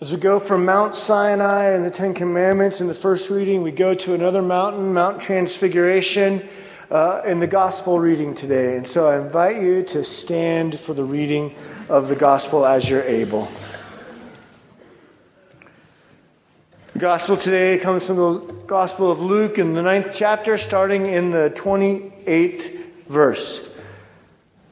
As we go from Mount Sinai and the Ten Commandments in the first reading, we go to another mountain, Mount Transfiguration, uh, in the gospel reading today. And so I invite you to stand for the reading of the gospel as you're able. The gospel today comes from the Gospel of Luke in the ninth chapter, starting in the 28th verse.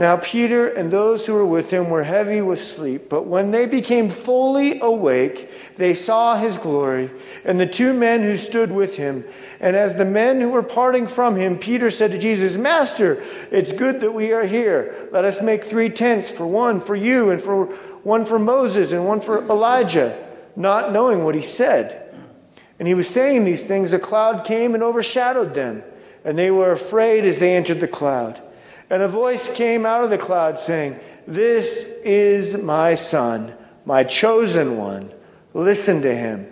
Now, Peter and those who were with him were heavy with sleep, but when they became fully awake, they saw his glory and the two men who stood with him. And as the men who were parting from him, Peter said to Jesus, Master, it's good that we are here. Let us make three tents for one for you, and for one for Moses, and one for Elijah, not knowing what he said. And he was saying these things, a cloud came and overshadowed them, and they were afraid as they entered the cloud. And a voice came out of the cloud saying, This is my son, my chosen one. Listen to him.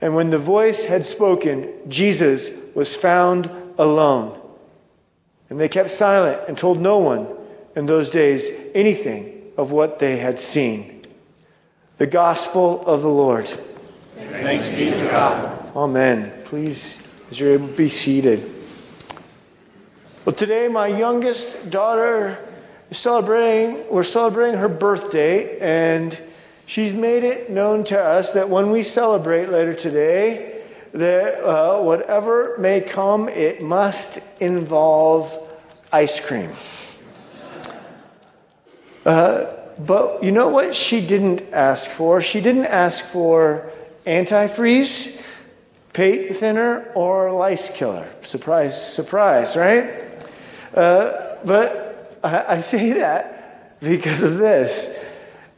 And when the voice had spoken, Jesus was found alone. And they kept silent and told no one in those days anything of what they had seen. The gospel of the Lord. Thanks be to God. Amen. Please, as you're able, be seated. Well, today my youngest daughter is celebrating, we're celebrating her birthday, and she's made it known to us that when we celebrate later today, that uh, whatever may come, it must involve ice cream. Uh, but you know what she didn't ask for? She didn't ask for antifreeze, paint thinner, or lice killer. Surprise, surprise, right? Uh, but I, I, say that because of this.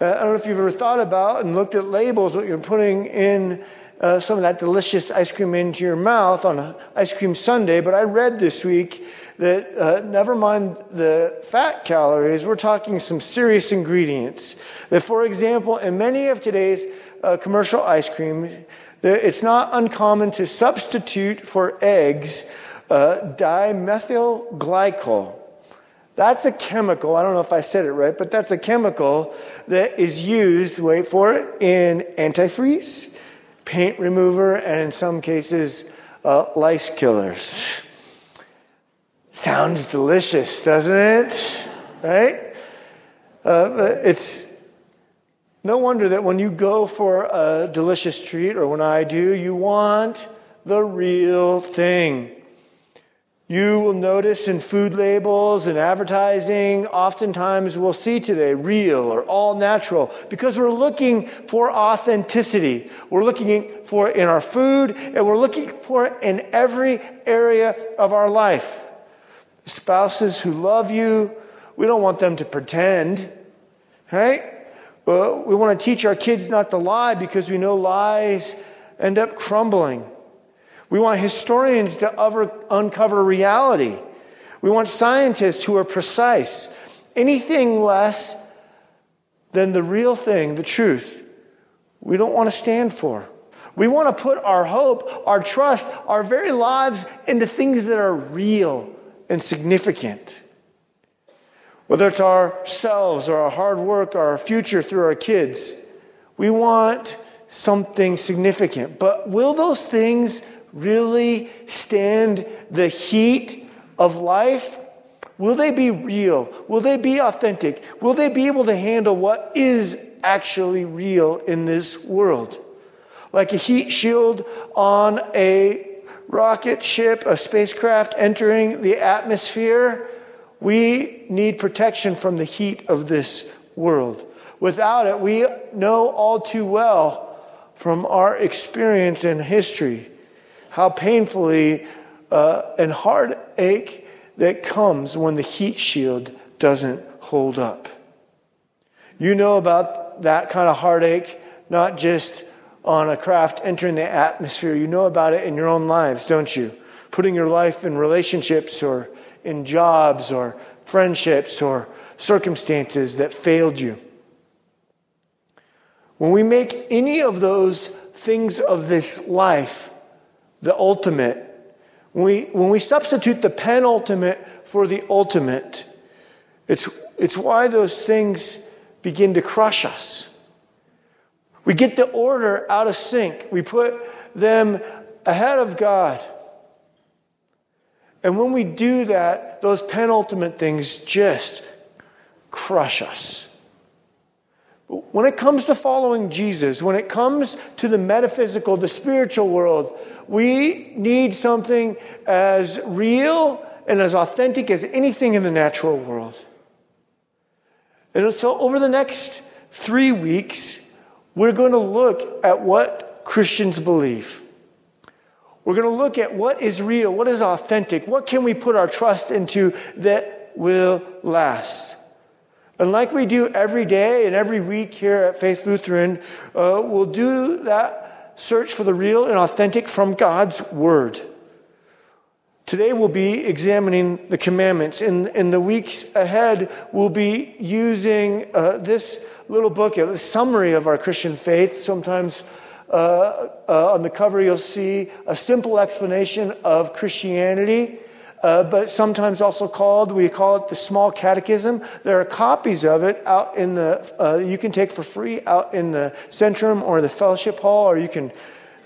Uh, I don't know if you've ever thought about and looked at labels, what you're putting in uh, some of that delicious ice cream into your mouth on ice cream Sunday, But I read this week that uh, never mind the fat calories, we're talking some serious ingredients. That, for example, in many of today's uh, commercial ice cream, it's not uncommon to substitute for eggs uh, dimethyl glycol. That's a chemical, I don't know if I said it right, but that's a chemical that is used, wait for it, in antifreeze, paint remover, and in some cases, uh, lice killers. Sounds delicious, doesn't it? Right? Uh, it's no wonder that when you go for a delicious treat, or when I do, you want the real thing. You will notice in food labels and advertising, oftentimes we'll see today real or all natural because we're looking for authenticity. We're looking for it in our food and we're looking for it in every area of our life. Spouses who love you, we don't want them to pretend, right? Well, we want to teach our kids not to lie because we know lies end up crumbling. We want historians to uncover reality. We want scientists who are precise. Anything less than the real thing, the truth, we don't want to stand for. We want to put our hope, our trust, our very lives into things that are real and significant. Whether it's ourselves or our hard work or our future through our kids, we want something significant. But will those things really stand the heat of life? Will they be real? Will they be authentic? Will they be able to handle what is actually real in this world? Like a heat shield on a rocket ship, a spacecraft entering the atmosphere, we need protection from the heat of this world. Without it, we know all too well from our experience in history how painfully uh, and heartache that comes when the heat shield doesn't hold up. You know about that kind of heartache, not just on a craft entering the atmosphere. You know about it in your own lives, don't you? Putting your life in relationships or in jobs or friendships or circumstances that failed you. When we make any of those things of this life the ultimate, when we, when we substitute the penultimate for the ultimate, it's, it's why those things begin to crush us. We get the order out of sync. We put them ahead of God. And when we do that, those penultimate things just crush us. When it comes to following Jesus, when it comes to the metaphysical, the spiritual world, we need something as real and as authentic as anything in the natural world. And so, over the next three weeks, we're going to look at what Christians believe. We're going to look at what is real, what is authentic, what can we put our trust into that will last. And like we do every day and every week here at Faith Lutheran, uh, we'll do that search for the real and authentic from God's Word. Today we'll be examining the commandments. In, in the weeks ahead, we'll be using uh, this little book, a summary of our Christian faith. Sometimes uh, uh, on the cover you'll see a simple explanation of Christianity uh, but sometimes also called, we call it the Small Catechism. There are copies of it out in the, uh, you can take for free out in the Centrum or the Fellowship Hall, or you can,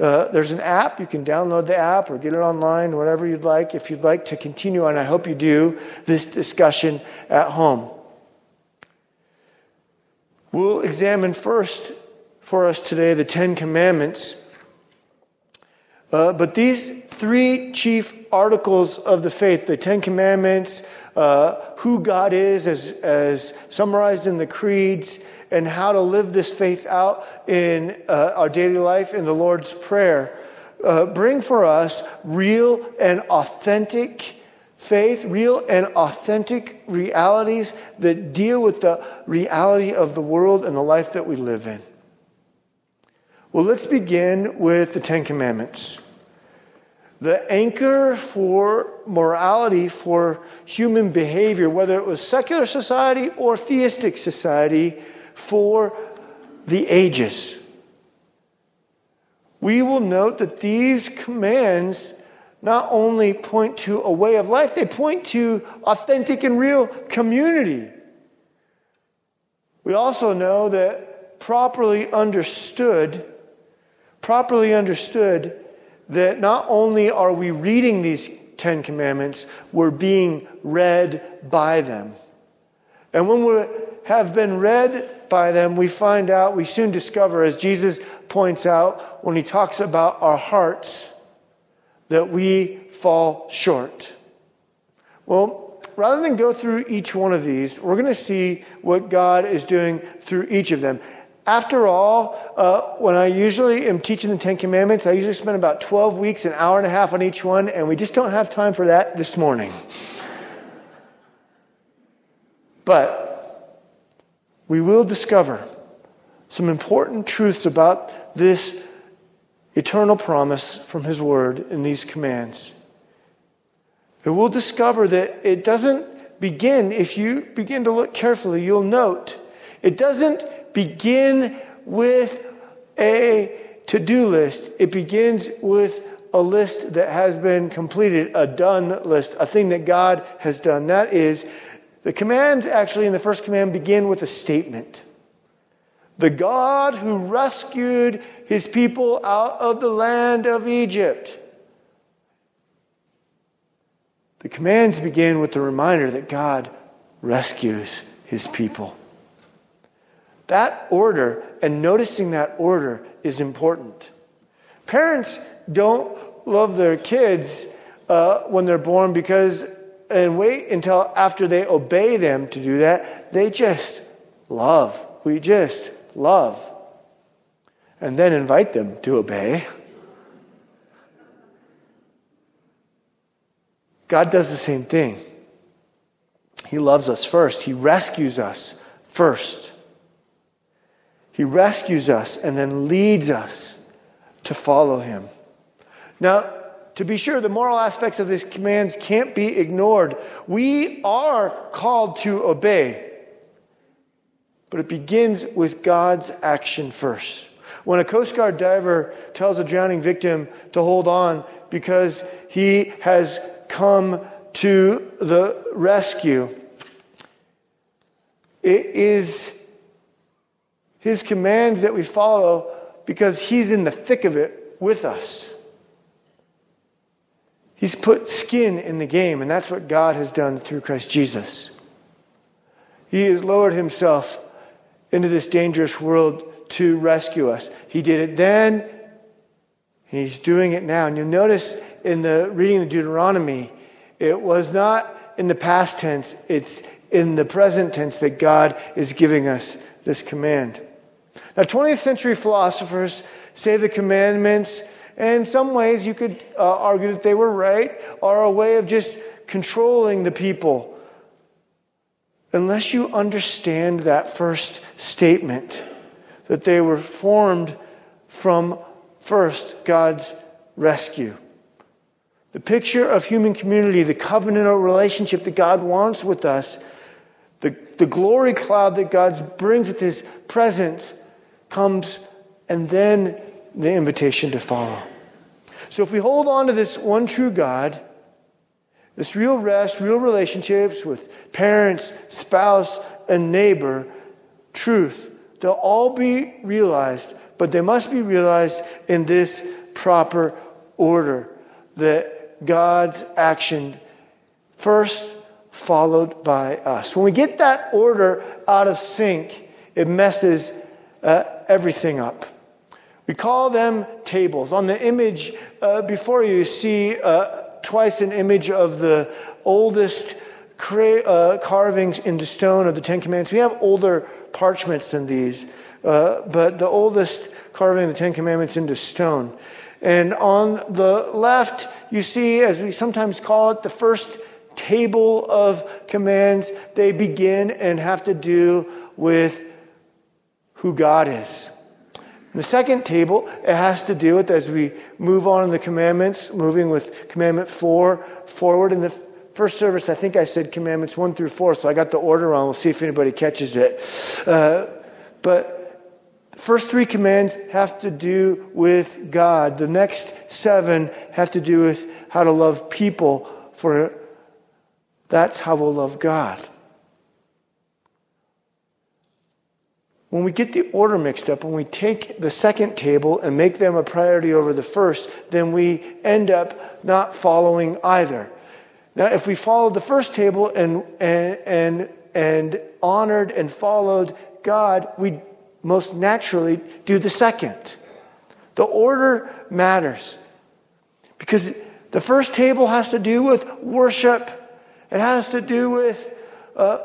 uh, there's an app, you can download the app or get it online, whatever you'd like, if you'd like to continue, and I hope you do, this discussion at home. We'll examine first for us today the Ten Commandments. Uh, but these three chief articles of the faith the Ten Commandments, uh, who God is, as, as summarized in the creeds, and how to live this faith out in uh, our daily life in the Lord's Prayer, uh, bring for us real and authentic faith, real and authentic realities that deal with the reality of the world and the life that we live in. Well, let's begin with the Ten Commandments the anchor for morality for human behavior, whether it was secular society or theistic society, for the ages. We will note that these commands not only point to a way of life, they point to authentic and real community. We also know that properly understood, properly understood, that not only are we reading these Ten Commandments, we're being read by them. And when we have been read by them, we find out, we soon discover, as Jesus points out when he talks about our hearts, that we fall short. Well, rather than go through each one of these, we're going to see what God is doing through each of them. After all, uh, when I usually am teaching the Ten Commandments, I usually spend about 12 weeks, an hour and a half on each one, and we just don't have time for that this morning. But we will discover some important truths about this eternal promise from His Word in these commands. And we'll discover that it doesn't begin, if you begin to look carefully, you'll note, it doesn't begin with a to do list, it begins with a list that has been completed, a done list, a thing that God has done. That is, the commands actually in the first command begin with a statement. The God who rescued his people out of the land of Egypt. The commands begin with the reminder that God rescues his people. That order and noticing that order is important. Parents don't love their kids uh, when they're born because, and wait until after they obey them to do that. They just love. We just love. And then invite them to obey. God does the same thing. He loves us first, He rescues us first. He rescues us and then leads us to follow him. Now, to be sure, the moral aspects of these commands can't be ignored. We are called to obey, but it begins with God's action first. When a Coast Guard diver tells a drowning victim to hold on because he has come to the rescue, it is his commands that we follow because he's in the thick of it with us. He's put skin in the game, and that's what God has done through Christ Jesus. He has lowered himself into this dangerous world to rescue us. He did it then, he's doing it now. And you'll notice in the reading of Deuteronomy, it was not in the past tense, it's in the present tense that God is giving us this command. Now, 20th century philosophers say the commandments, and in some ways you could uh, argue that they were right, are a way of just controlling the people. Unless you understand that first statement, that they were formed from first God's rescue. The picture of human community, the covenantal relationship that God wants with us, the, the glory cloud that God brings with his presence comes, and then the invitation to follow. So if we hold on to this one true God, this real rest, real relationships with parents, spouse, and neighbor, truth, they'll all be realized, but they must be realized in this proper order that God's action first followed by us. When we get that order out of sync, it messes uh, everything up. We call them tables. On the image uh, before you, see uh, twice an image of the oldest cra- uh, carvings into stone of the Ten Commandments. We have older parchments than these, uh, but the oldest carving of the Ten Commandments into stone. And on the left, you see, as we sometimes call it, the first table of commands. They begin and have to do with who God is. In the second table, it has to do with, as we move on in the commandments, moving with commandment four forward. In the first service, I think I said commandments one through four, so I got the order wrong. We'll see if anybody catches it. Uh, but first three commands have to do with God. The next seven have to do with how to love people, for that's how we'll love God. When we get the order mixed up, when we take the second table and make them a priority over the first, then we end up not following either. Now, if we followed the first table and, and, and, and honored and followed God, we most naturally do the second. The order matters because the first table has to do with worship, it has to do with uh,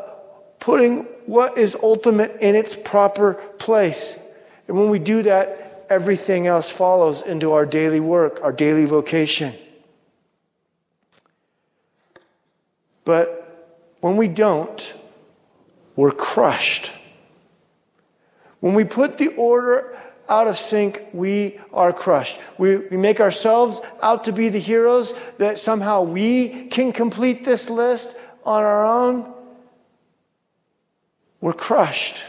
putting what is ultimate in its proper place. And when we do that, everything else follows into our daily work, our daily vocation. But when we don't, we're crushed. When we put the order out of sync, we are crushed. We, we make ourselves out to be the heroes that somehow we can complete this list on our own we're crushed.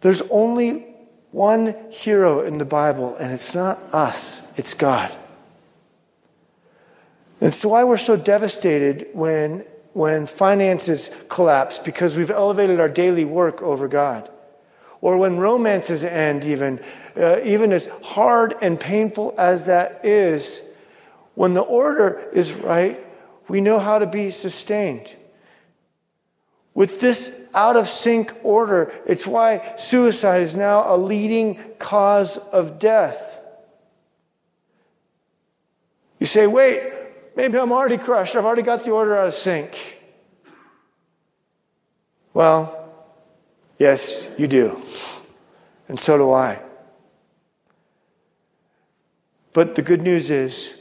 There's only one hero in the Bible, and it's not us, it's God. And so why we're so devastated when, when finances collapse because we've elevated our daily work over God. Or when romances end, even, uh, even as hard and painful as that is, when the order is right, we know how to be sustained. With this out of sync order, it's why suicide is now a leading cause of death. You say, wait, maybe I'm already crushed. I've already got the order out of sync. Well, yes, you do. And so do I. But the good news is,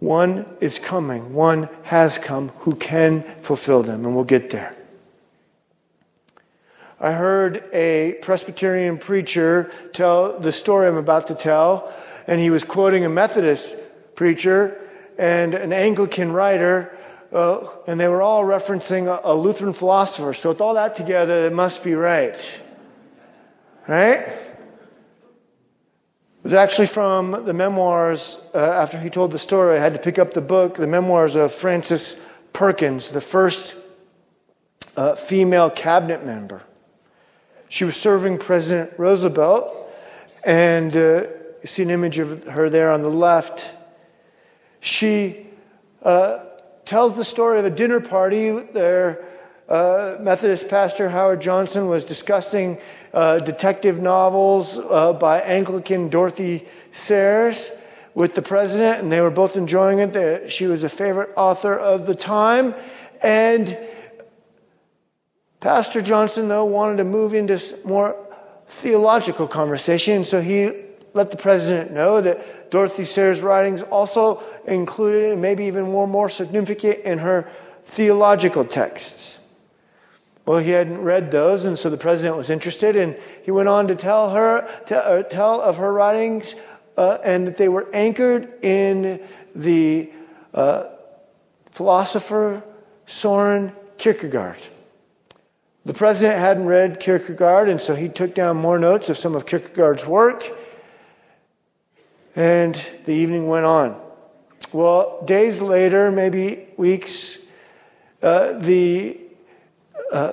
one is coming, one has come who can fulfill them, and we'll get there. I heard a Presbyterian preacher tell the story I'm about to tell, and he was quoting a Methodist preacher and an Anglican writer, uh, and they were all referencing a, a Lutheran philosopher. So, with all that together, it must be right. Right? Was actually from the memoirs, uh, after he told the story, I had to pick up the book, the memoirs of Frances Perkins, the first uh, female cabinet member. She was serving President Roosevelt, and uh, you see an image of her there on the left. She uh, tells the story of a dinner party there. Uh, Methodist pastor Howard Johnson was discussing uh, detective novels uh, by Anglican Dorothy Sayers with the president, and they were both enjoying it. She was a favorite author of the time. And Pastor Johnson, though, wanted to move into more theological conversation, so he let the president know that Dorothy Sayers' writings also included, and maybe even more, more significant, in her theological texts. Well, he hadn't read those, and so the president was interested, and he went on to tell her, tell, uh, tell of her writings, uh, and that they were anchored in the uh, philosopher Soren Kierkegaard. The president hadn't read Kierkegaard, and so he took down more notes of some of Kierkegaard's work. And the evening went on. Well, days later, maybe weeks, uh, the uh,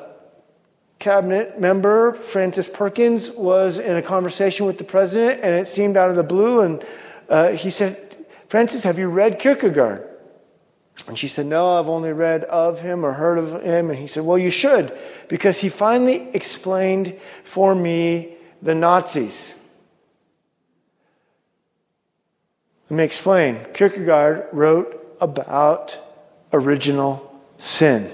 cabinet member, Frances Perkins, was in a conversation with the president, and it seemed out of the blue. And uh, he said, Frances, have you read Kierkegaard? And she said, No, I've only read of him or heard of him. And he said, Well, you should, because he finally explained for me the Nazis. Let me explain. Kierkegaard wrote about original sin.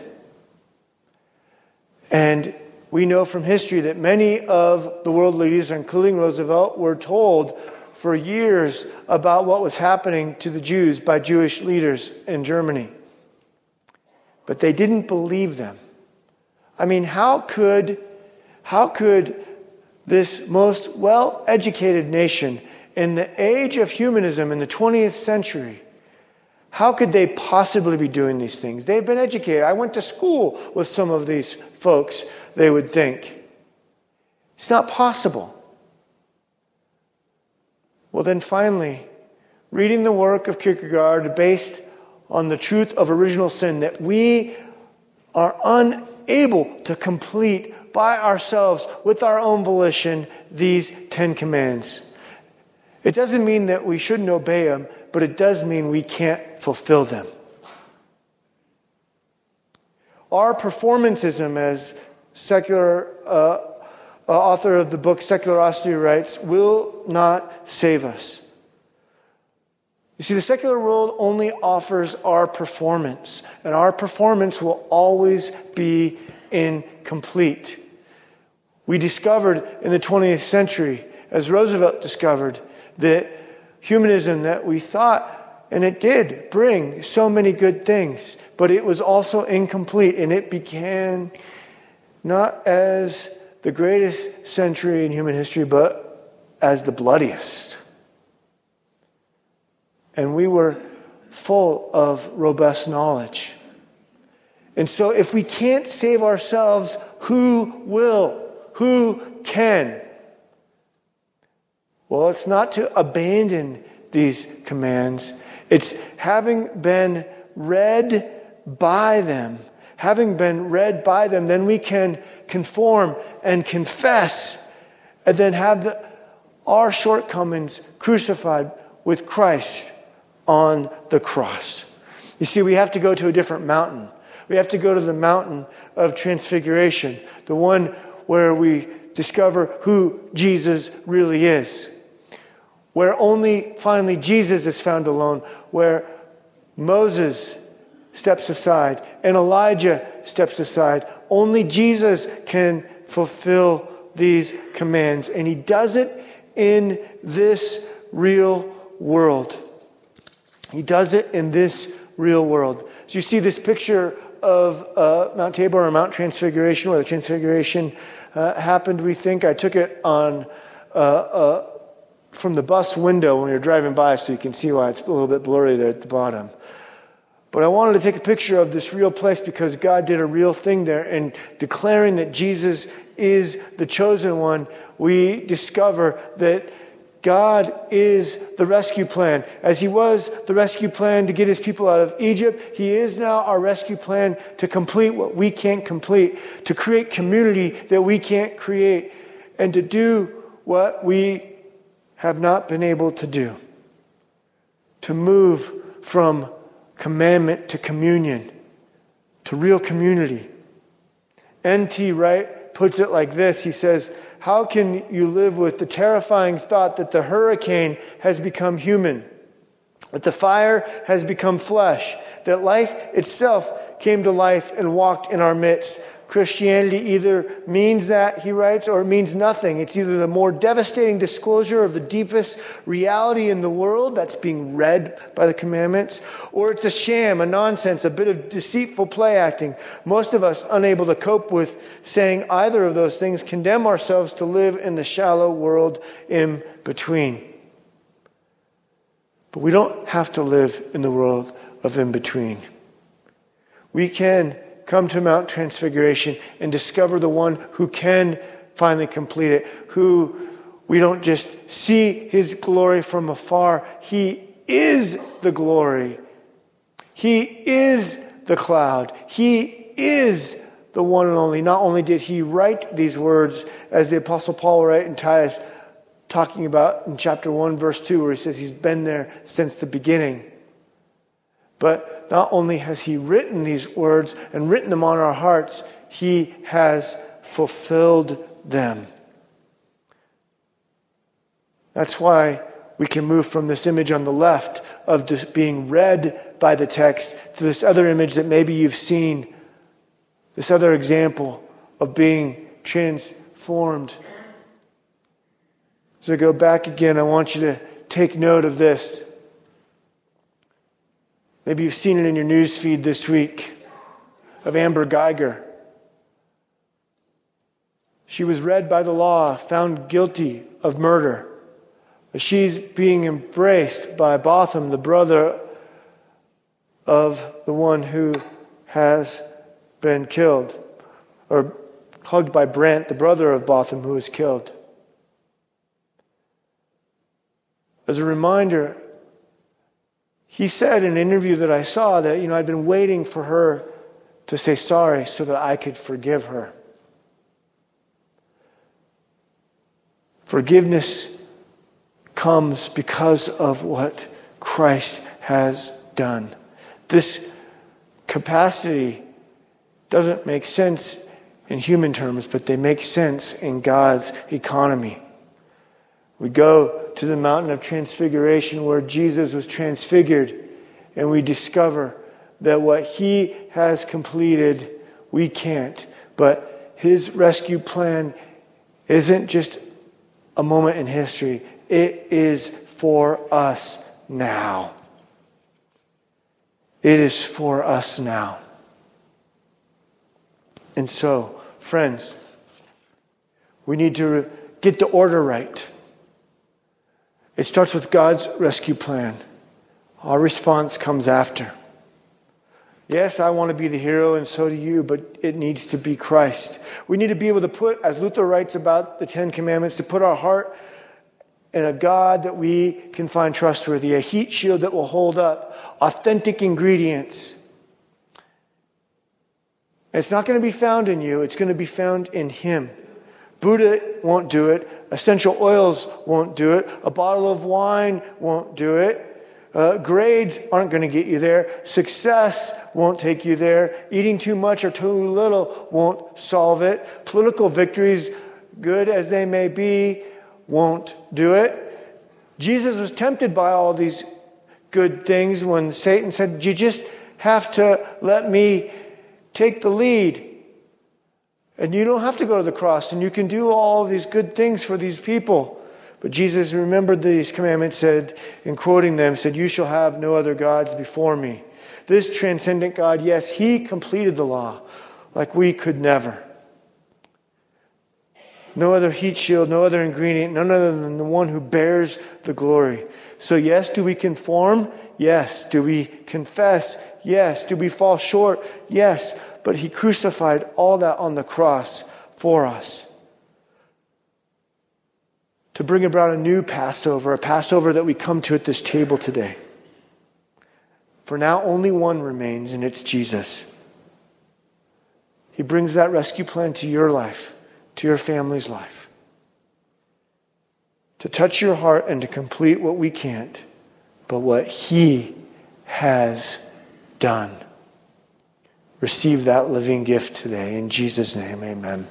And we know from history that many of the world leaders, including Roosevelt, were told for years about what was happening to the Jews by Jewish leaders in Germany. But they didn't believe them. I mean, how could, how could this most well educated nation in the age of humanism in the 20th century, how could they possibly be doing these things? They've been educated. I went to school with some of these folks, they would think. It's not possible. Well, then finally, reading the work of Kierkegaard based on the truth of original sin that we are unable to complete by ourselves with our own volition these Ten Commands. It doesn't mean that we shouldn't obey them, but it does mean we can't fulfill them. Our performancism, as secular uh, uh, author of the book Seculosity writes, will not save us. You see, the secular world only offers our performance, and our performance will always be incomplete. We discovered in the 20th century, as Roosevelt discovered, that humanism that we thought, and it did bring so many good things, but it was also incomplete, and it began not as the greatest century in human history, but as the bloodiest. And we were full of robust knowledge. And so, if we can't save ourselves, who will? Who can? Well, it's not to abandon these commands, it's having been read by them. Having been read by them, then we can conform and confess, and then have the, our shortcomings crucified with Christ on the cross. You see, we have to go to a different mountain. We have to go to the mountain of transfiguration, the one where we discover who Jesus really is. Where only finally Jesus is found alone, where Moses steps aside and Elijah steps aside. Only Jesus can fulfill these commands, and he does it in this real world. He does it in this real world. So you see this picture of uh, Mount Tabor or Mount Transfiguration, where the Transfiguration uh, happened, we think. I took it on uh, uh, from the bus window when you're driving by, so you can see why it's a little bit blurry there at the bottom. But I wanted to take a picture of this real place because God did a real thing there. And declaring that Jesus is the chosen one, we discover that God is the rescue plan. As He was the rescue plan to get His people out of Egypt, He is now our rescue plan to complete what we can't complete, to create community that we can't create, and to do what we have not been able to do. To move from commandment to communion, to real community. N.T. Wright puts it like this He says, How can you live with the terrifying thought that the hurricane has become human, that the fire has become flesh, that life itself came to life and walked in our midst? Christianity either means that, he writes, or it means nothing. It's either the more devastating disclosure of the deepest reality in the world that's being read by the commandments, or it's a sham, a nonsense, a bit of deceitful play acting. Most of us, unable to cope with saying either of those things, condemn ourselves to live in the shallow world in between. But we don't have to live in the world of in between. We can come to Mount Transfiguration and discover the one who can finally complete it, who we don't just see his glory from afar. He is the glory. He is the cloud. He is the one and only. Not only did he write these words, as the Apostle Paul wrote in Titus, talking about in chapter 1, verse 2, where he says he's been there since the beginning. But not only has He written these words and written them on our hearts, He has fulfilled them. That's why we can move from this image on the left of just being read by the text to this other image that maybe you've seen, this other example of being transformed. As I go back again, I want you to take note of this. Maybe you've seen it in your news feed this week of Amber Guyger. She was read by the law, found guilty of murder. She's being embraced by Botham, the brother of the one who has been killed, or hugged by Brandt, the brother of Botham, who was killed. As a reminder, he said in an interview that I saw that, you know, I'd been waiting for her to say sorry so that I could forgive her. Forgiveness comes because of what Christ has done. This capacity doesn't make sense in human terms, but they make sense in God's economy. We go to the mountain of transfiguration where Jesus was transfigured, and we discover that what he has completed, we can't. But his rescue plan isn't just a moment in history, it is for us now. It is for us now. And so, friends, we need to get the order right. It starts with God's rescue plan. Our response comes after. Yes, I want to be the hero, and so do you, but it needs to be Christ. We need to be able to put, as Luther writes about the Ten Commandments, to put our heart in a God that we can find trustworthy, a heat shield that will hold up, authentic ingredients. It's not going to be found in you, it's going to be found in Him. Buddha won't do it. Essential oils won't do it. A bottle of wine won't do it. Uh, grades aren't going to get you there. Success won't take you there. Eating too much or too little won't solve it. Political victories, good as they may be, won't do it. Jesus was tempted by all these good things when Satan said, You just have to let me take the lead. And you don't have to go to the cross, and you can do all these good things for these people. But Jesus remembered these commandments, said, in quoting them, said, You shall have no other gods before me. This transcendent God, yes, He completed the law like we could never. No other heat shield, no other ingredient, none other than the one who bears the glory. So, yes, do we conform? Yes. Do we confess? Yes. Do we fall short? Yes. But he crucified all that on the cross for us to bring about a new Passover, a Passover that we come to at this table today. For now, only one remains, and it's Jesus. He brings that rescue plan to your life, to your family's life, to touch your heart and to complete what we can't, but what He has done. Receive that living gift today. In Jesus' name, amen.